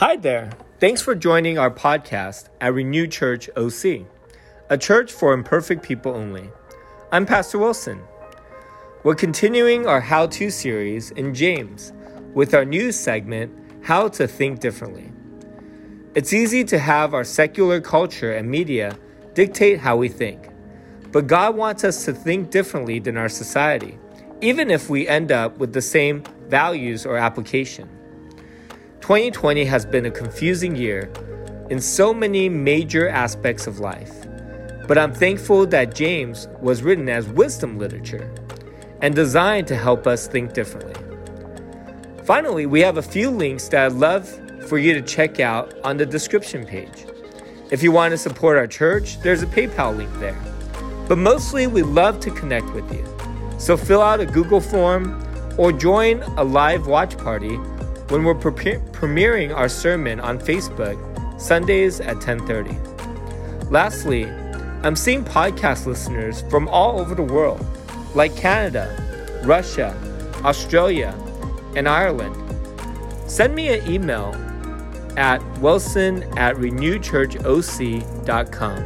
Hi there. Thanks for joining our podcast at Renew Church OC, a church for imperfect people only. I'm Pastor Wilson. We're continuing our how to series in James with our new segment, How to Think Differently. It's easy to have our secular culture and media dictate how we think, but God wants us to think differently than our society, even if we end up with the same values or application. 2020 has been a confusing year in so many major aspects of life, but I'm thankful that James was written as wisdom literature and designed to help us think differently. Finally, we have a few links that I'd love for you to check out on the description page. If you want to support our church, there's a PayPal link there. But mostly, we love to connect with you. So fill out a Google form or join a live watch party when we're pre- premiering our sermon on Facebook Sundays at 10:30. Lastly, I'm seeing podcast listeners from all over the world like Canada, Russia, Australia, and Ireland. Send me an email at wilson at renewchurchoc.com,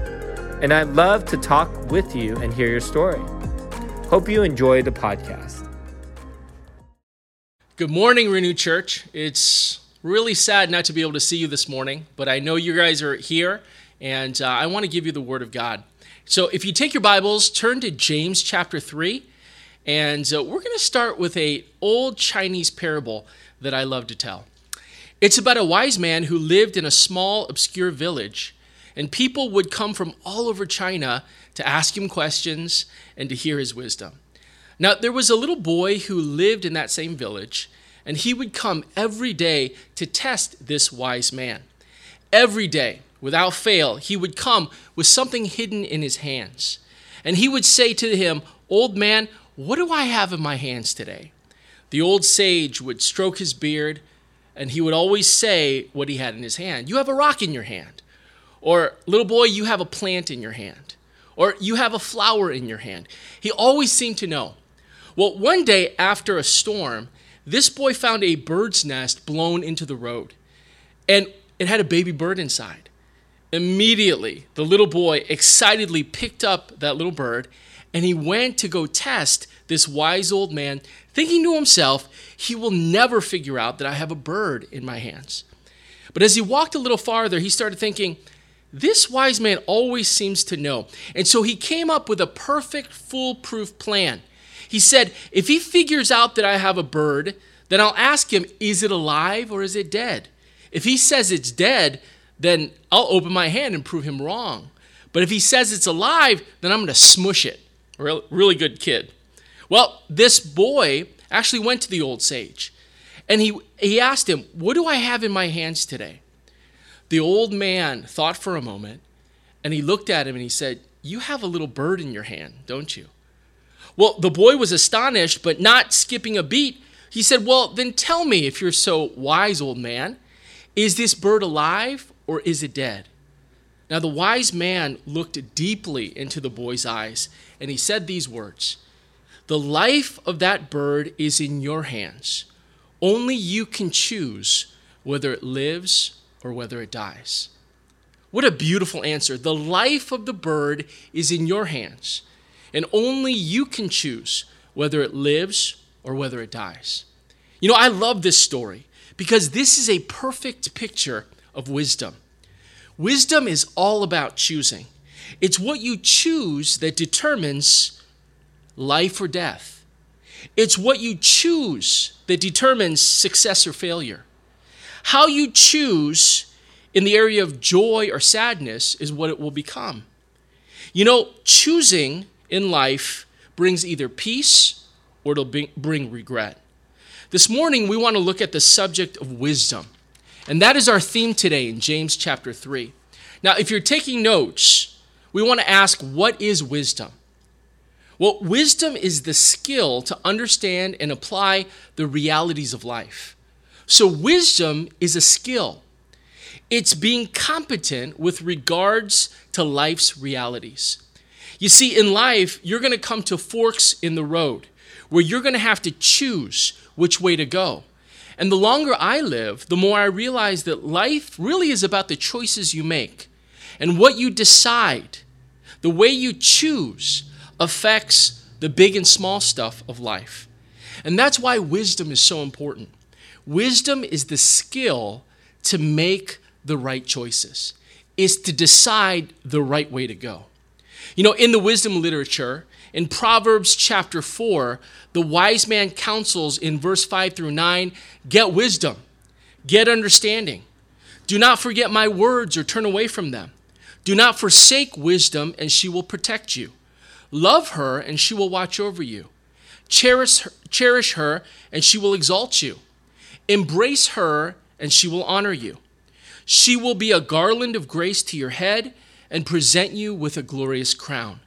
and I'd love to talk with you and hear your story. Hope you enjoy the podcast. Good morning, Renew Church. It's really sad not to be able to see you this morning, but I know you guys are here, and uh, I want to give you the Word of God. So if you take your Bibles, turn to James chapter 3, and uh, we're going to start with a old Chinese parable that I love to tell. It's about a wise man who lived in a small, obscure village, and people would come from all over China to ask him questions and to hear his wisdom. Now, there was a little boy who lived in that same village, and he would come every day to test this wise man. Every day, without fail, he would come with something hidden in his hands. And he would say to him, Old man, what do I have in my hands today? The old sage would stroke his beard, and he would always say what he had in his hand. You have a rock in your hand. Or, little boy, you have a plant in your hand. Or, you have a flower in your hand. He always seemed to know. Well, one day after a storm, this boy found a bird's nest blown into the road, and it had a baby bird inside. Immediately, the little boy excitedly picked up that little bird and he went to go test this wise old man, thinking to himself, he will never figure out that I have a bird in my hands. But as he walked a little farther, he started thinking, this wise man always seems to know. And so he came up with a perfect, foolproof plan. He said, if he figures out that I have a bird, then I'll ask him, is it alive or is it dead? If he says it's dead, then I'll open my hand and prove him wrong. But if he says it's alive, then I'm going to smush it. Real, really good kid. Well, this boy actually went to the old sage and he, he asked him, What do I have in my hands today? The old man thought for a moment and he looked at him and he said, You have a little bird in your hand, don't you? Well, the boy was astonished, but not skipping a beat. He said, Well, then tell me if you're so wise, old man, is this bird alive or is it dead? Now the wise man looked deeply into the boy's eyes, and he said these words The life of that bird is in your hands. Only you can choose whether it lives or whether it dies. What a beautiful answer. The life of the bird is in your hands, and only you can choose whether it lives or whether it dies. You know, I love this story because this is a perfect picture of wisdom. Wisdom is all about choosing. It's what you choose that determines life or death. It's what you choose that determines success or failure. How you choose in the area of joy or sadness is what it will become. You know, choosing in life brings either peace or it'll bring regret. This morning, we want to look at the subject of wisdom. And that is our theme today in James chapter 3. Now, if you're taking notes, we want to ask what is wisdom? Well, wisdom is the skill to understand and apply the realities of life. So, wisdom is a skill. It's being competent with regards to life's realities. You see, in life, you're going to come to forks in the road where you're going to have to choose which way to go. And the longer I live, the more I realize that life really is about the choices you make. And what you decide, the way you choose, affects the big and small stuff of life. And that's why wisdom is so important. Wisdom is the skill to make the right choices, is to decide the right way to go. You know, in the wisdom literature, in Proverbs chapter 4, the wise man counsels in verse 5 through 9 get wisdom, get understanding. Do not forget my words or turn away from them. Do not forsake wisdom, and she will protect you. Love her, and she will watch over you. Cherish her, cherish her, and she will exalt you. Embrace her, and she will honor you. She will be a garland of grace to your head and present you with a glorious crown.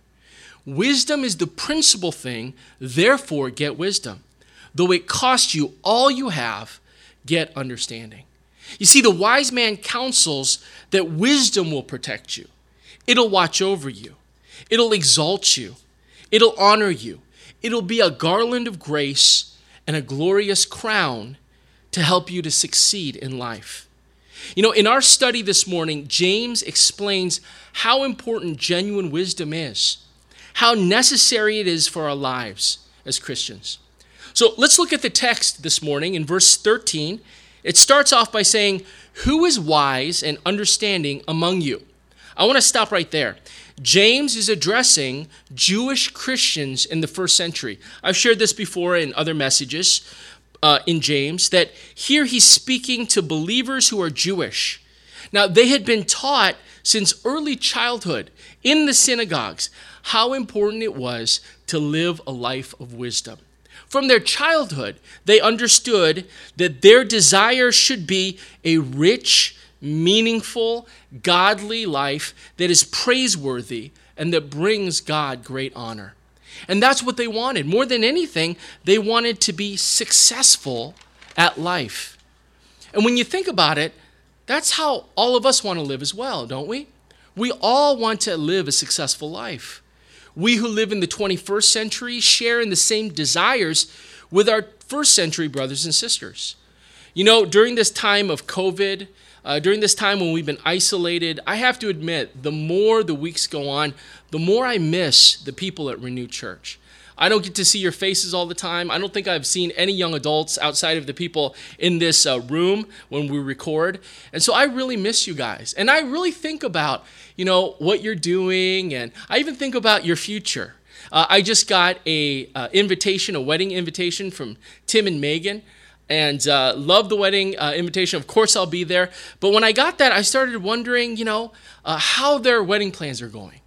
Wisdom is the principal thing, therefore, get wisdom. Though it cost you all you have, get understanding. You see, the wise man counsels that wisdom will protect you, it'll watch over you, it'll exalt you, it'll honor you, it'll be a garland of grace and a glorious crown to help you to succeed in life. You know, in our study this morning, James explains how important genuine wisdom is, how necessary it is for our lives as Christians. So let's look at the text this morning in verse 13. It starts off by saying, Who is wise and understanding among you? I want to stop right there. James is addressing Jewish Christians in the first century. I've shared this before in other messages uh, in James that here he's speaking to believers who are Jewish. Now, they had been taught since early childhood in the synagogues how important it was to live a life of wisdom. From their childhood, they understood that their desire should be a rich, meaningful, godly life that is praiseworthy and that brings God great honor. And that's what they wanted. More than anything, they wanted to be successful at life. And when you think about it, that's how all of us want to live as well, don't we? We all want to live a successful life. We who live in the 21st century share in the same desires with our first century brothers and sisters. You know, during this time of COVID, uh, during this time when we've been isolated, I have to admit, the more the weeks go on, the more I miss the people at Renew Church. I don't get to see your faces all the time. I don't think I've seen any young adults outside of the people in this uh, room when we record. And so I really miss you guys. And I really think about, you know, what you're doing and I even think about your future. Uh, I just got a uh, invitation, a wedding invitation from Tim and Megan and uh, love the wedding uh, invitation. Of course, I'll be there. But when I got that, I started wondering, you know, uh, how their wedding plans are going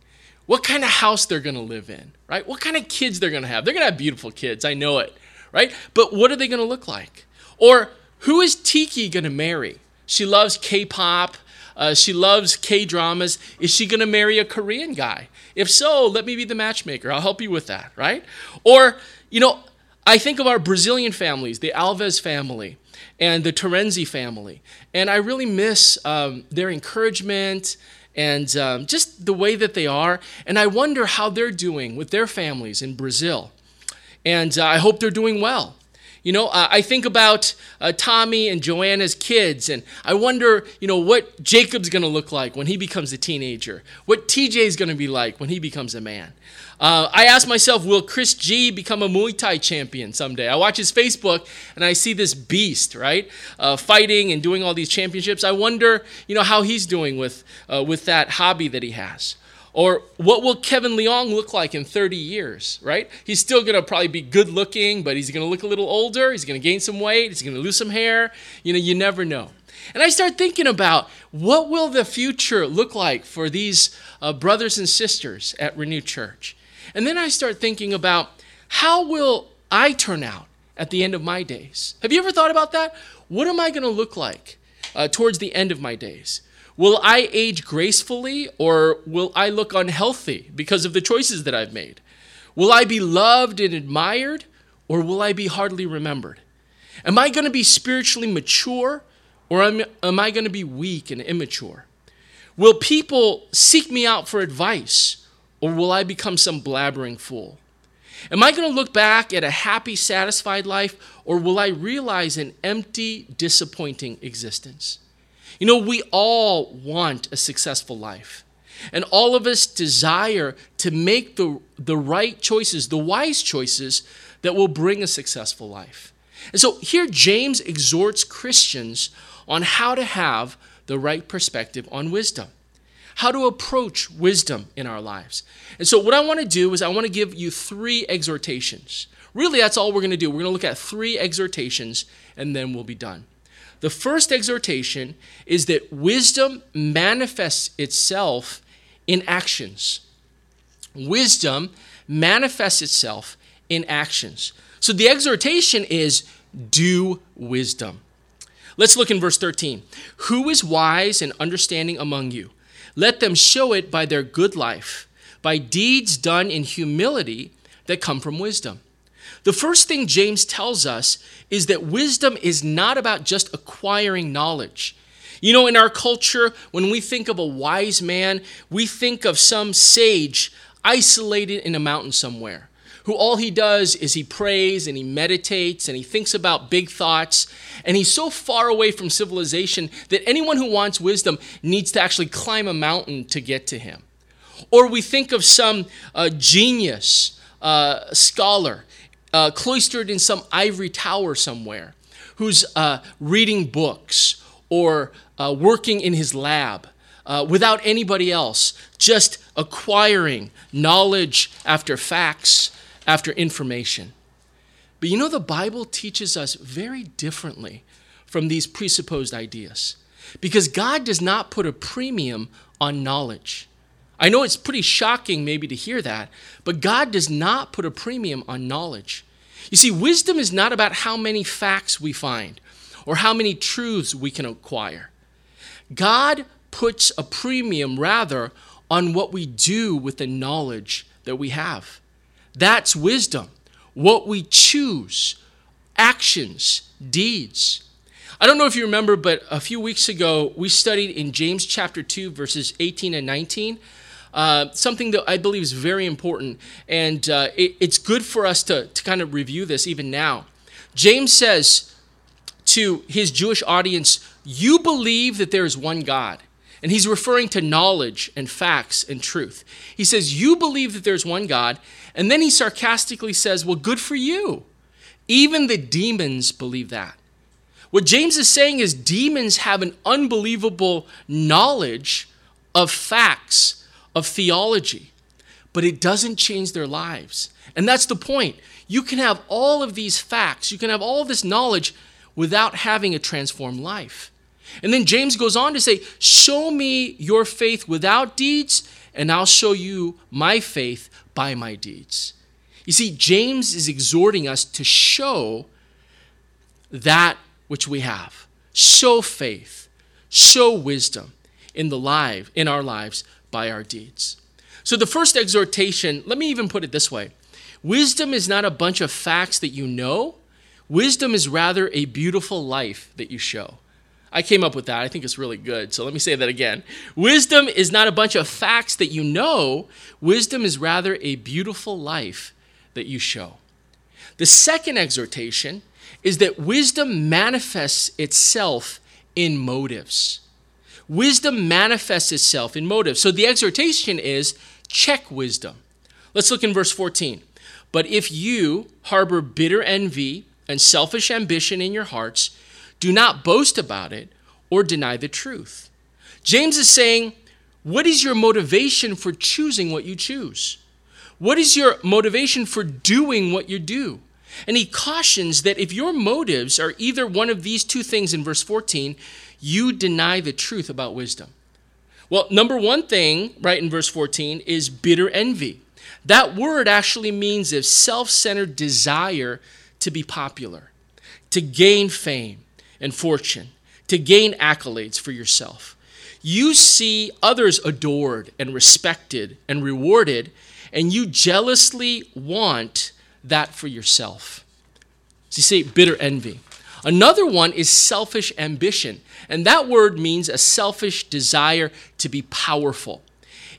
what kind of house they're going to live in, right? What kind of kids they're going to have. They're going to have beautiful kids, I know it, right? But what are they going to look like? Or who is Tiki going to marry? She loves K pop. Uh, she loves K dramas. Is she going to marry a Korean guy? If so, let me be the matchmaker. I'll help you with that, right? Or, you know, I think of our Brazilian families, the Alves family and the Terenzi family, and I really miss um, their encouragement and um, just the way that they are. And I wonder how they're doing with their families in Brazil. And uh, I hope they're doing well. You know, uh, I think about uh, Tommy and Joanna's kids, and I wonder, you know, what Jacob's going to look like when he becomes a teenager, what TJ's going to be like when he becomes a man. Uh, I ask myself, will Chris G become a Muay Thai champion someday? I watch his Facebook and I see this beast, right, uh, fighting and doing all these championships. I wonder, you know, how he's doing with uh, with that hobby that he has. Or what will Kevin Leong look like in 30 years, right? He's still going to probably be good looking, but he's going to look a little older. He's going to gain some weight. He's going to lose some hair. You know, you never know. And I start thinking about what will the future look like for these uh, brothers and sisters at Renew Church. And then I start thinking about how will I turn out at the end of my days? Have you ever thought about that? What am I going to look like uh, towards the end of my days? Will I age gracefully or will I look unhealthy because of the choices that I've made? Will I be loved and admired or will I be hardly remembered? Am I going to be spiritually mature or am, am I going to be weak and immature? Will people seek me out for advice or will I become some blabbering fool? Am I going to look back at a happy, satisfied life, or will I realize an empty, disappointing existence? You know, we all want a successful life. And all of us desire to make the, the right choices, the wise choices that will bring a successful life. And so here James exhorts Christians on how to have the right perspective on wisdom, how to approach wisdom in our lives. And so what I want to do is I want to give you three exhortations. Really, that's all we're going to do. We're going to look at three exhortations and then we'll be done. The first exhortation is that wisdom manifests itself in actions. Wisdom manifests itself in actions. So the exhortation is do wisdom. Let's look in verse 13. Who is wise and understanding among you? Let them show it by their good life, by deeds done in humility that come from wisdom. The first thing James tells us is that wisdom is not about just acquiring knowledge. You know, in our culture, when we think of a wise man, we think of some sage isolated in a mountain somewhere, who all he does is he prays and he meditates and he thinks about big thoughts. And he's so far away from civilization that anyone who wants wisdom needs to actually climb a mountain to get to him. Or we think of some uh, genius uh, scholar uh, cloistered in some ivory tower somewhere who's uh, reading books or uh, working in his lab uh, without anybody else, just acquiring knowledge after facts, after information. But you know, the Bible teaches us very differently from these presupposed ideas because God does not put a premium on knowledge. I know it's pretty shocking maybe to hear that, but God does not put a premium on knowledge. You see, wisdom is not about how many facts we find or how many truths we can acquire. God puts a premium rather on what we do with the knowledge that we have. That's wisdom. What we choose, actions, deeds. I don't know if you remember, but a few weeks ago we studied in James chapter 2, verses 18 and 19. Uh, something that I believe is very important, and uh, it, it's good for us to, to kind of review this even now. James says, to his Jewish audience, You believe that there is one God. And he's referring to knowledge and facts and truth. He says, You believe that there's one God. And then he sarcastically says, Well, good for you. Even the demons believe that. What James is saying is demons have an unbelievable knowledge of facts, of theology, but it doesn't change their lives. And that's the point. You can have all of these facts, you can have all this knowledge, without having a transformed life. And then James goes on to say, Show me your faith without deeds, and I'll show you my faith by my deeds. You see, James is exhorting us to show that which we have. Show faith, show wisdom in the life, in our lives by our deeds. So the first exhortation, let me even put it this way. Wisdom is not a bunch of facts that you know, Wisdom is rather a beautiful life that you show. I came up with that. I think it's really good. So let me say that again. Wisdom is not a bunch of facts that you know, wisdom is rather a beautiful life that you show. The second exhortation is that wisdom manifests itself in motives. Wisdom manifests itself in motives. So the exhortation is check wisdom. Let's look in verse 14. But if you harbor bitter envy, and selfish ambition in your hearts, do not boast about it or deny the truth. James is saying, What is your motivation for choosing what you choose? What is your motivation for doing what you do? And he cautions that if your motives are either one of these two things in verse 14, you deny the truth about wisdom. Well, number one thing, right in verse 14, is bitter envy. That word actually means a self centered desire to be popular, to gain fame and fortune, to gain accolades for yourself. You see others adored and respected and rewarded, and you jealously want that for yourself. So you see, bitter envy. Another one is selfish ambition, and that word means a selfish desire to be powerful.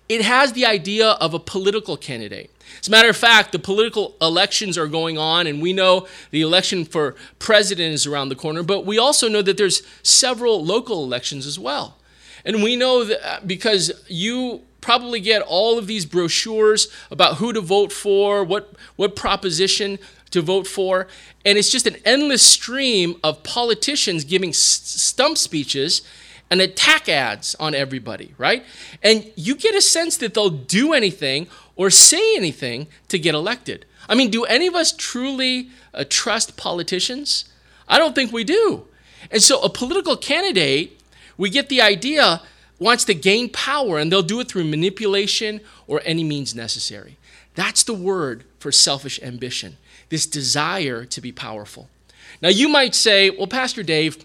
it has the idea of a political candidate. As a matter of fact, the political elections are going on, and we know the election for president is around the corner, but we also know that there's several local elections as well. And we know that uh, because you probably get all of these brochures about who to vote for, what, what proposition to vote for, and it's just an endless stream of politicians giving stump speeches and attack ads on everybody, right? And you get a sense that they'll do anything or say anything to get elected. I mean, do any of us truly uh, trust politicians? I don't think we do. And so a political candidate, we get the idea, wants to gain power, and they'll do it through manipulation or any means necessary. That's the word for selfish ambition, this desire to be powerful. Now, you might say, well, Pastor Dave,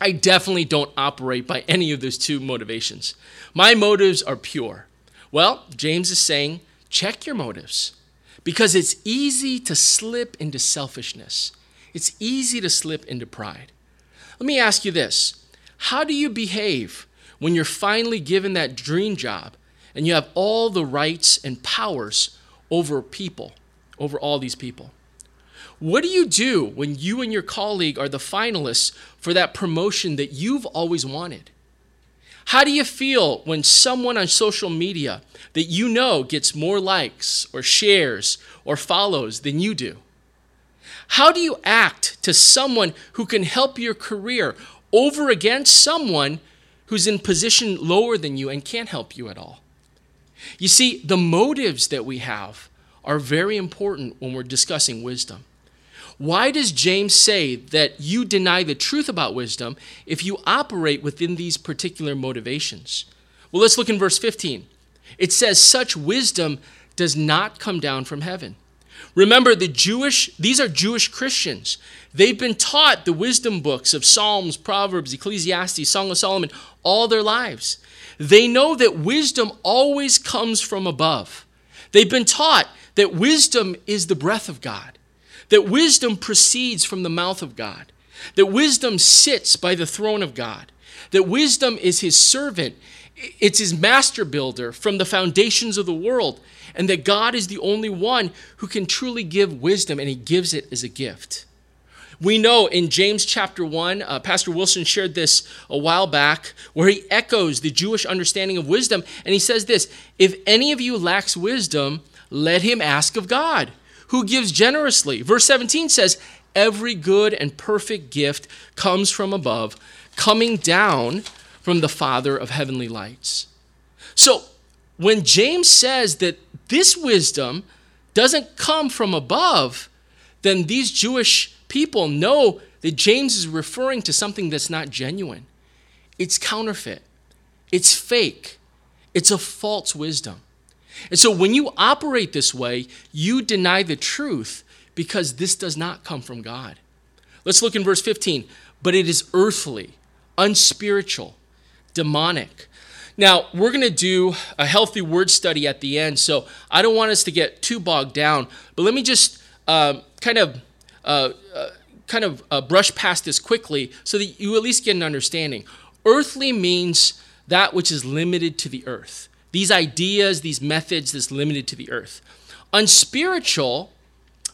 I definitely don't operate by any of those two motivations. My motives are pure. Well, James is saying, check your motives because it's easy to slip into selfishness. It's easy to slip into pride. Let me ask you this How do you behave when you're finally given that dream job and you have all the rights and powers over people, over all these people? What do you do when you and your colleague are the finalists for that promotion that you've always wanted? How do you feel when someone on social media that you know gets more likes or shares or follows than you do? How do you act to someone who can help your career over against someone who's in position lower than you and can't help you at all? You see, the motives that we have are very important when we're discussing wisdom. Why does James say that you deny the truth about wisdom if you operate within these particular motivations? Well, let's look in verse 15. It says, Such wisdom does not come down from heaven. Remember, the Jewish, these are Jewish Christians. They've been taught the wisdom books of Psalms, Proverbs, Ecclesiastes, Song of Solomon all their lives. They know that wisdom always comes from above. They've been taught that wisdom is the breath of God that wisdom proceeds from the mouth of God, that wisdom sits by the throne of God, that wisdom is his servant, it's his master builder from the foundations of the world, and that God is the only one who can truly give wisdom, and he gives it as a gift. We know in James chapter 1, uh, Pastor Wilson shared this a while back, where he echoes the Jewish understanding of wisdom, and he says this If any of you lacks wisdom, let him ask of God who gives generously. Verse 17 says, Every good and perfect gift comes from above, coming down from the Father of heavenly lights. So, when James says that this wisdom doesn't come from above, then these Jewish people know that James is referring to something that's not genuine. It's counterfeit, it's fake, it's a false wisdom. And so when you operate this way, you deny the truth because this does not come from God. Let's look in verse 15. But it is earthly, unspiritual, demonic. Now, we're going to do a healthy word study at the end, so I don't want us to get too bogged down. But let me just uh, kind of uh, uh, kind of uh, brush past this quickly so that you at least get an understanding. Earthly means that which is limited to the earth. These ideas, these methods, that's limited to the earth. Unspiritual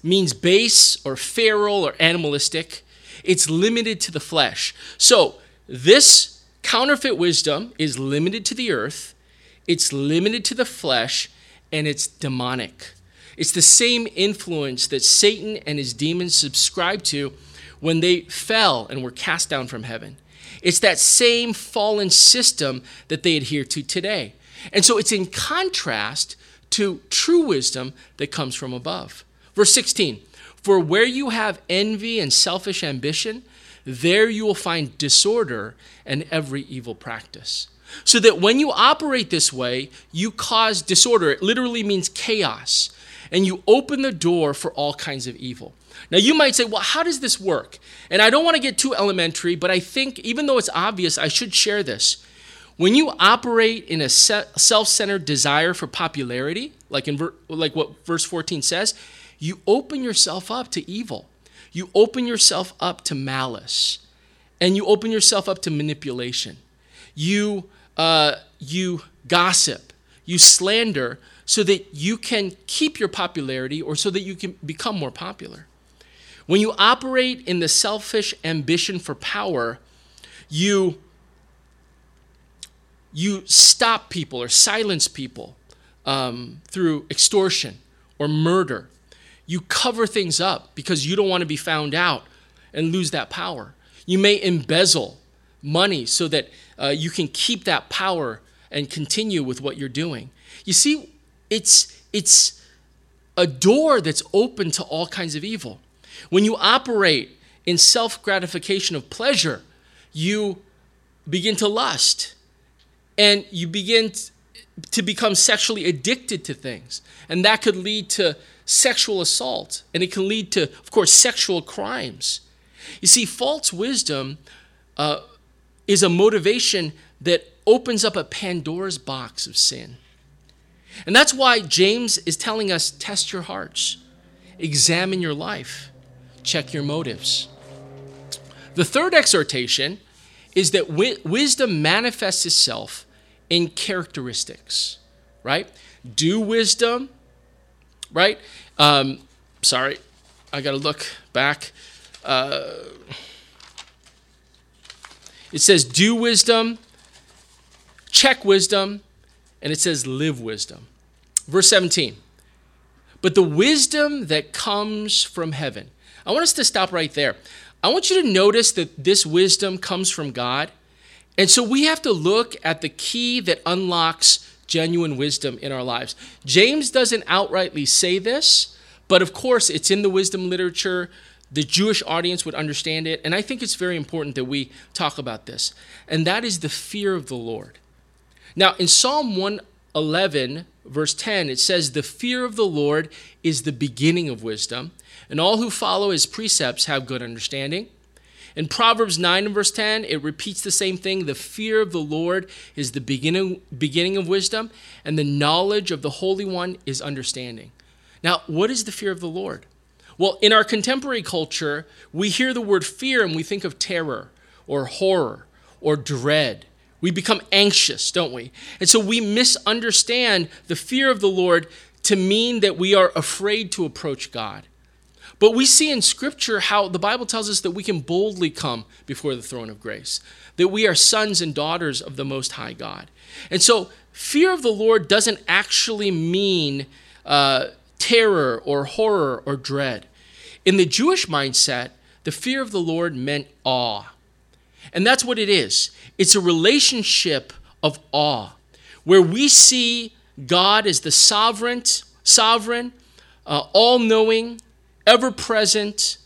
means base or feral or animalistic. It's limited to the flesh. So, this counterfeit wisdom is limited to the earth, it's limited to the flesh, and it's demonic. It's the same influence that Satan and his demons subscribed to when they fell and were cast down from heaven. It's that same fallen system that they adhere to today. And so it's in contrast to true wisdom that comes from above. Verse 16 For where you have envy and selfish ambition, there you will find disorder and every evil practice. So that when you operate this way, you cause disorder. It literally means chaos. And you open the door for all kinds of evil. Now, you might say, well, how does this work? And I don't want to get too elementary, but I think even though it's obvious, I should share this. When you operate in a self-centered desire for popularity, like in ver- like what verse 14 says, you open yourself up to evil. You open yourself up to malice, and you open yourself up to manipulation. You uh, you gossip. you slander so that you can keep your popularity or so that you can become more popular. When you operate in the selfish ambition for power, you you stop people or silence people um, through extortion or murder. You cover things up because you don't want to be found out and lose that power. You may embezzle money so that uh, you can keep that power and continue with what you're doing. You see, it's, it's a door that's open to all kinds of evil. When you operate in self gratification of pleasure, you begin to lust and you begin to become sexually addicted to things. And that could lead to sexual assault and it can lead to, of course, sexual crimes. You see, false wisdom uh, is a motivation that opens up a Pandora's box of sin. And that's why James is telling us test your hearts, examine your life, check your motives. The third exhortation is that wi- wisdom manifests itself in characteristics, right? Do wisdom, right? Um, sorry, I got to look back. Uh, it says, do wisdom, check wisdom, and it says, live wisdom. Verse 17. But the wisdom that comes from heaven. I want us to stop right there. I want you to notice that this wisdom comes from God. And so we have to look at the key that unlocks genuine wisdom in our lives. James doesn't outrightly say this, but of course it's in the wisdom literature. The Jewish audience would understand it. And I think it's very important that we talk about this. And that is the fear of the Lord. Now, in Psalm 111, verse 10, it says, The fear of the Lord is the beginning of wisdom, and all who follow his precepts have good understanding. In Proverbs 9 and verse 10, it repeats the same thing. The fear of the Lord is the beginning, beginning of wisdom, and the knowledge of the Holy One is understanding. Now, what is the fear of the Lord? Well, in our contemporary culture, we hear the word fear and we think of terror or horror or dread. We become anxious, don't we? And so we misunderstand the fear of the Lord to mean that we are afraid to approach God. But we see in Scripture how the Bible tells us that we can boldly come before the throne of grace, that we are sons and daughters of the Most High God. And so, fear of the Lord doesn't actually mean uh, terror or horror or dread. In the Jewish mindset, the fear of the Lord meant awe. And that's what it is it's a relationship of awe, where we see God as the sovereign, sovereign, uh, all knowing, ever present,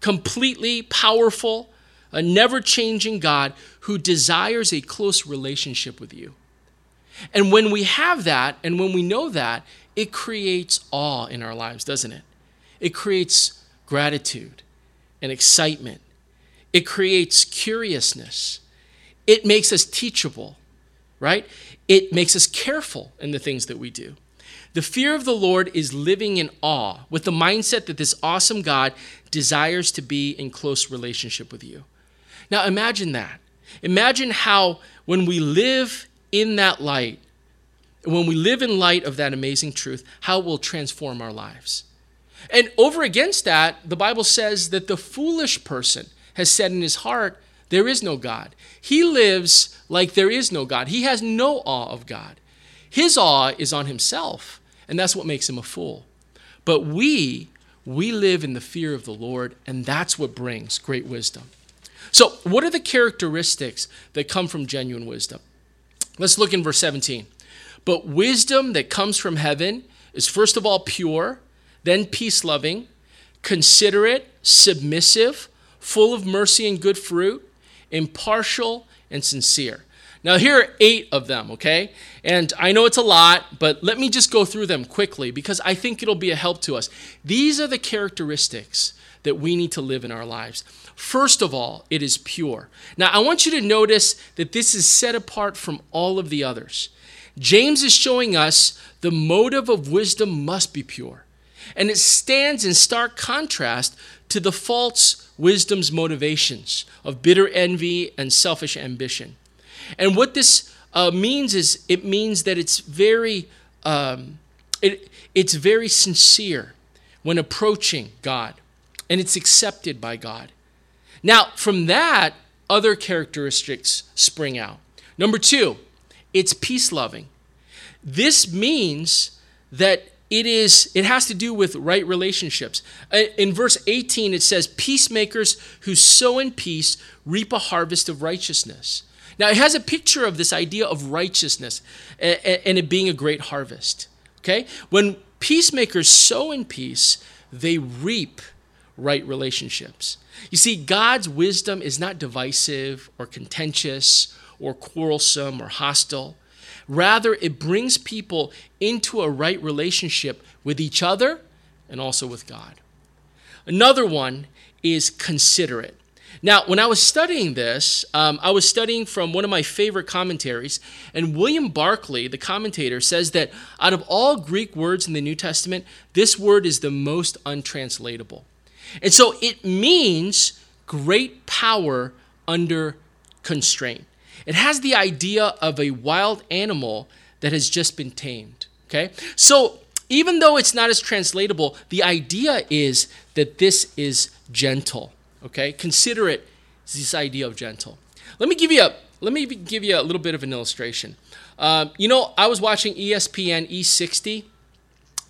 completely powerful, a never changing God who desires a close relationship with you. And when we have that, and when we know that, it creates awe in our lives, doesn't it? It creates gratitude and excitement. It creates curiousness. It makes us teachable, right? It makes us careful in the things that we do. The fear of the Lord is living in awe with the mindset that this awesome God desires to be in close relationship with you. Now imagine that. Imagine how when we live in that light, when we live in light of that amazing truth, how it will transform our lives. And over against that, the Bible says that the foolish person has said in his heart, There is no God. He lives like there is no God. He has no awe of God. His awe is on himself and that's what makes him a fool. But we, we live in the fear of the Lord, and that's what brings great wisdom. So, what are the characteristics that come from genuine wisdom? Let's look in verse 17. But wisdom that comes from heaven is first of all pure, then peace loving, considerate, submissive, full of mercy and good fruit, impartial, and sincere. Now, here are eight of them, okay? And I know it's a lot, but let me just go through them quickly because I think it'll be a help to us. These are the characteristics that we need to live in our lives. First of all, it is pure. Now, I want you to notice that this is set apart from all of the others. James is showing us the motive of wisdom must be pure. And it stands in stark contrast to the false wisdom's motivations of bitter envy and selfish ambition. And what this uh, means is it means that it's very um, it, it's very sincere when approaching God, and it's accepted by God. Now, from that, other characteristics spring out. Number two, it's peace loving. This means that it is it has to do with right relationships uh, in verse 18 it says peacemakers who sow in peace reap a harvest of righteousness now it has a picture of this idea of righteousness and it being a great harvest okay when peacemakers sow in peace they reap right relationships you see god's wisdom is not divisive or contentious or quarrelsome or hostile Rather, it brings people into a right relationship with each other and also with God. Another one is considerate. Now, when I was studying this, um, I was studying from one of my favorite commentaries, and William Barclay, the commentator, says that out of all Greek words in the New Testament, this word is the most untranslatable. And so it means great power under constraint. It has the idea of a wild animal that has just been tamed. Okay? So even though it's not as translatable, the idea is that this is gentle. Okay? Consider it this idea of gentle. Let me give you a let me give you a little bit of an illustration. Uh, you know, I was watching ESPN E60,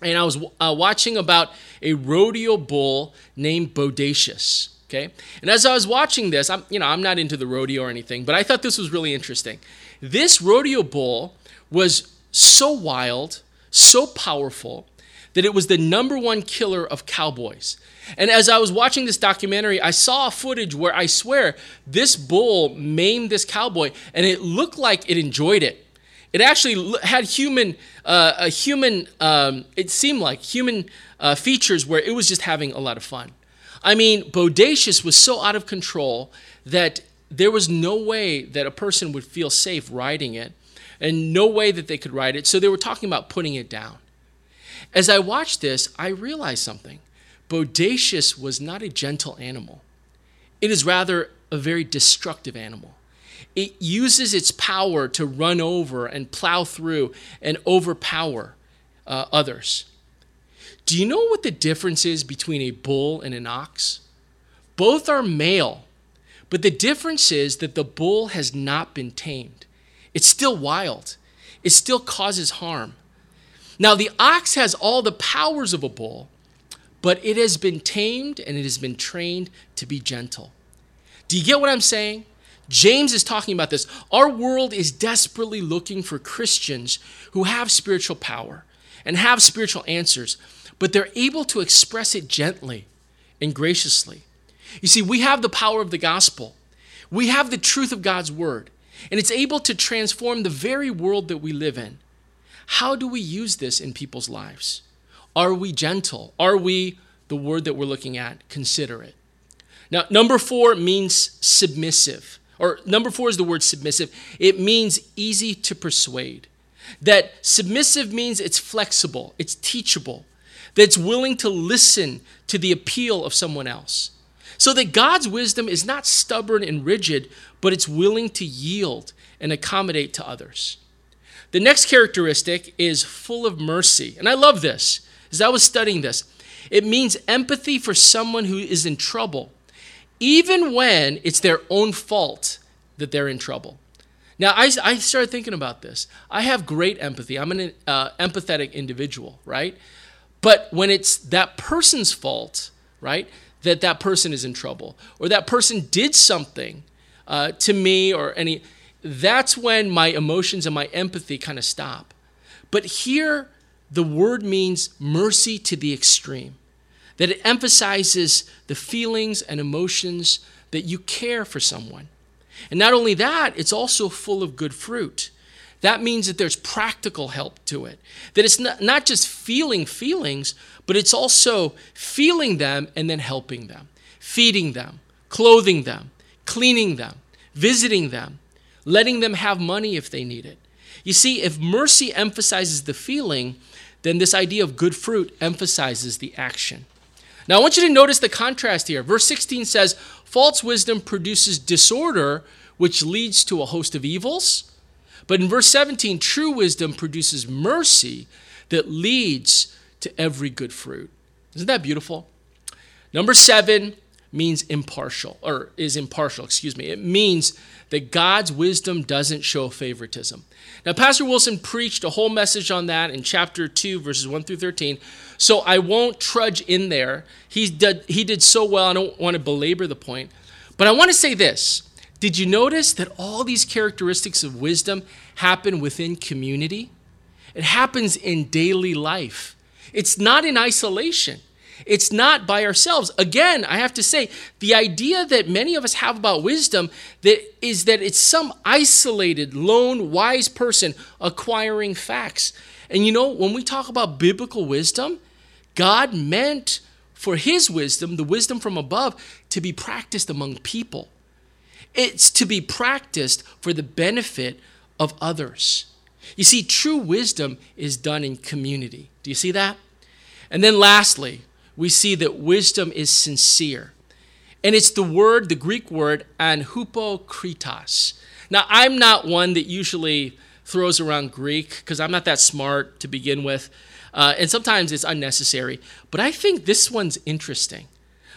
and I was uh, watching about a rodeo bull named Bodacious. Okay, and as I was watching this, I'm you know I'm not into the rodeo or anything, but I thought this was really interesting. This rodeo bull was so wild, so powerful that it was the number one killer of cowboys. And as I was watching this documentary, I saw footage where I swear this bull maimed this cowboy, and it looked like it enjoyed it. It actually had human, uh, a human. Um, it seemed like human uh, features where it was just having a lot of fun. I mean, Bodacious was so out of control that there was no way that a person would feel safe riding it, and no way that they could ride it. So they were talking about putting it down. As I watched this, I realized something. Bodacious was not a gentle animal, it is rather a very destructive animal. It uses its power to run over and plow through and overpower uh, others. Do you know what the difference is between a bull and an ox? Both are male, but the difference is that the bull has not been tamed. It's still wild, it still causes harm. Now, the ox has all the powers of a bull, but it has been tamed and it has been trained to be gentle. Do you get what I'm saying? James is talking about this. Our world is desperately looking for Christians who have spiritual power and have spiritual answers, but they're able to express it gently and graciously. You see, we have the power of the gospel, we have the truth of God's word, and it's able to transform the very world that we live in. How do we use this in people's lives? Are we gentle? Are we, the word that we're looking at, considerate? Now, number four means submissive, or number four is the word submissive. It means easy to persuade. That submissive means it's flexible, it's teachable, that's willing to listen to the appeal of someone else. So that God's wisdom is not stubborn and rigid, but it's willing to yield and accommodate to others. The next characteristic is full of mercy. And I love this. As I was studying this, it means empathy for someone who is in trouble, even when it's their own fault that they're in trouble. Now, I, I started thinking about this. I have great empathy. I'm an uh, empathetic individual, right? But when it's that person's fault, right, that that person is in trouble, or that person did something uh, to me or any, that's when my emotions and my empathy kind of stop. But here, the word means mercy to the extreme, that it emphasizes the feelings and emotions that you care for someone. And not only that, it's also full of good fruit. That means that there's practical help to it. That it's not, not just feeling feelings, but it's also feeling them and then helping them, feeding them, clothing them, cleaning them, visiting them, letting them have money if they need it. You see, if mercy emphasizes the feeling, then this idea of good fruit emphasizes the action. Now, I want you to notice the contrast here. Verse 16 says, False wisdom produces disorder, which leads to a host of evils. But in verse 17, true wisdom produces mercy that leads to every good fruit. Isn't that beautiful? Number seven means impartial, or is impartial, excuse me. It means that God's wisdom doesn't show favoritism. Now, Pastor Wilson preached a whole message on that in chapter 2, verses 1 through 13. So I won't trudge in there. He did, he did so well, I don't want to belabor the point. But I want to say this Did you notice that all these characteristics of wisdom happen within community? It happens in daily life, it's not in isolation. It's not by ourselves. Again, I have to say, the idea that many of us have about wisdom that is that it's some isolated, lone, wise person acquiring facts. And you know, when we talk about biblical wisdom, God meant for his wisdom, the wisdom from above, to be practiced among people. It's to be practiced for the benefit of others. You see, true wisdom is done in community. Do you see that? And then lastly, we see that wisdom is sincere. And it's the word, the Greek word, anhupokritos. Now, I'm not one that usually throws around Greek because I'm not that smart to begin with. Uh, and sometimes it's unnecessary. But I think this one's interesting.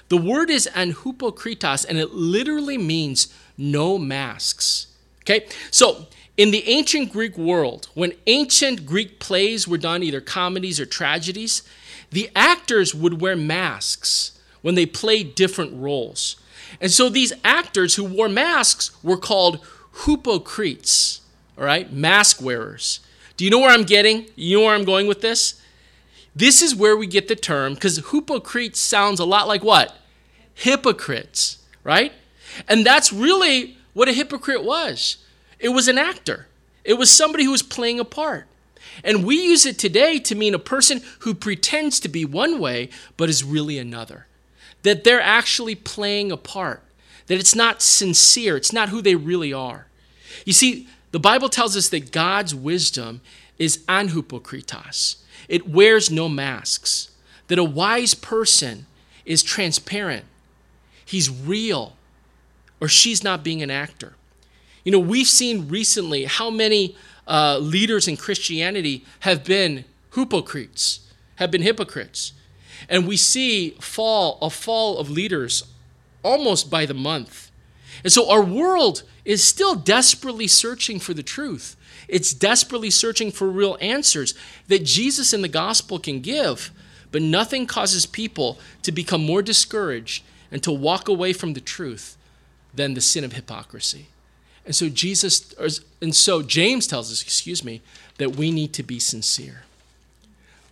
The word is anhupokritos, and it literally means no masks. Okay? So, in the ancient Greek world, when ancient Greek plays were done, either comedies or tragedies, the actors would wear masks when they played different roles. And so these actors who wore masks were called hypocrites, all right, mask wearers. Do you know where I'm getting? You know where I'm going with this? This is where we get the term, because hypocrites sounds a lot like what? Hypocrites, right? And that's really what a hypocrite was. It was an actor, it was somebody who was playing a part. And we use it today to mean a person who pretends to be one way but is really another. That they're actually playing a part, that it's not sincere, it's not who they really are. You see, the Bible tells us that God's wisdom is anhupokritos. It wears no masks. That a wise person is transparent. He's real, or she's not being an actor. You know, we've seen recently how many uh, leaders in Christianity have been hypocrites, have been hypocrites. And we see fall a fall of leaders almost by the month. And so our world is still desperately searching for the truth. It's desperately searching for real answers that Jesus and the gospel can give, but nothing causes people to become more discouraged and to walk away from the truth than the sin of hypocrisy. And so Jesus and so James tells us, excuse me, that we need to be sincere.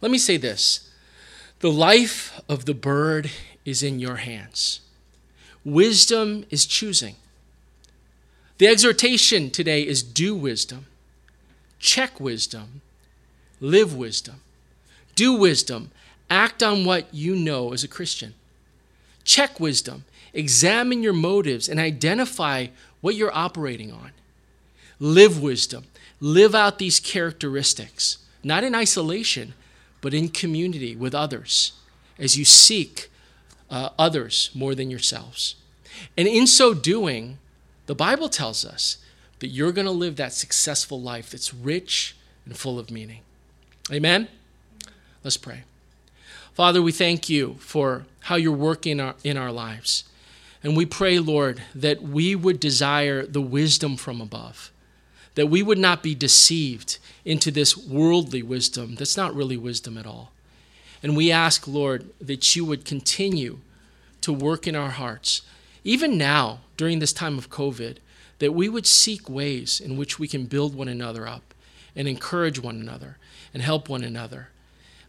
Let me say this. The life of the bird is in your hands. Wisdom is choosing. The exhortation today is do wisdom, check wisdom, live wisdom, do wisdom, act on what you know as a Christian. Check wisdom, examine your motives, and identify what you're operating on. Live wisdom. Live out these characteristics, not in isolation, but in community with others as you seek uh, others more than yourselves. And in so doing, the Bible tells us that you're going to live that successful life that's rich and full of meaning. Amen? Let's pray. Father, we thank you for how you're working in our, in our lives. And we pray, Lord, that we would desire the wisdom from above, that we would not be deceived into this worldly wisdom that's not really wisdom at all. And we ask, Lord, that you would continue to work in our hearts, even now, during this time of COVID, that we would seek ways in which we can build one another up and encourage one another and help one another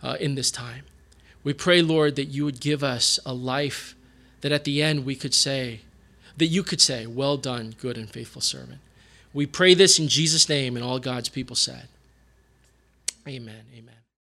uh, in this time. We pray, Lord, that you would give us a life that at the end we could say, that you could say, Well done, good and faithful servant. We pray this in Jesus' name, and all God's people said, Amen. Amen.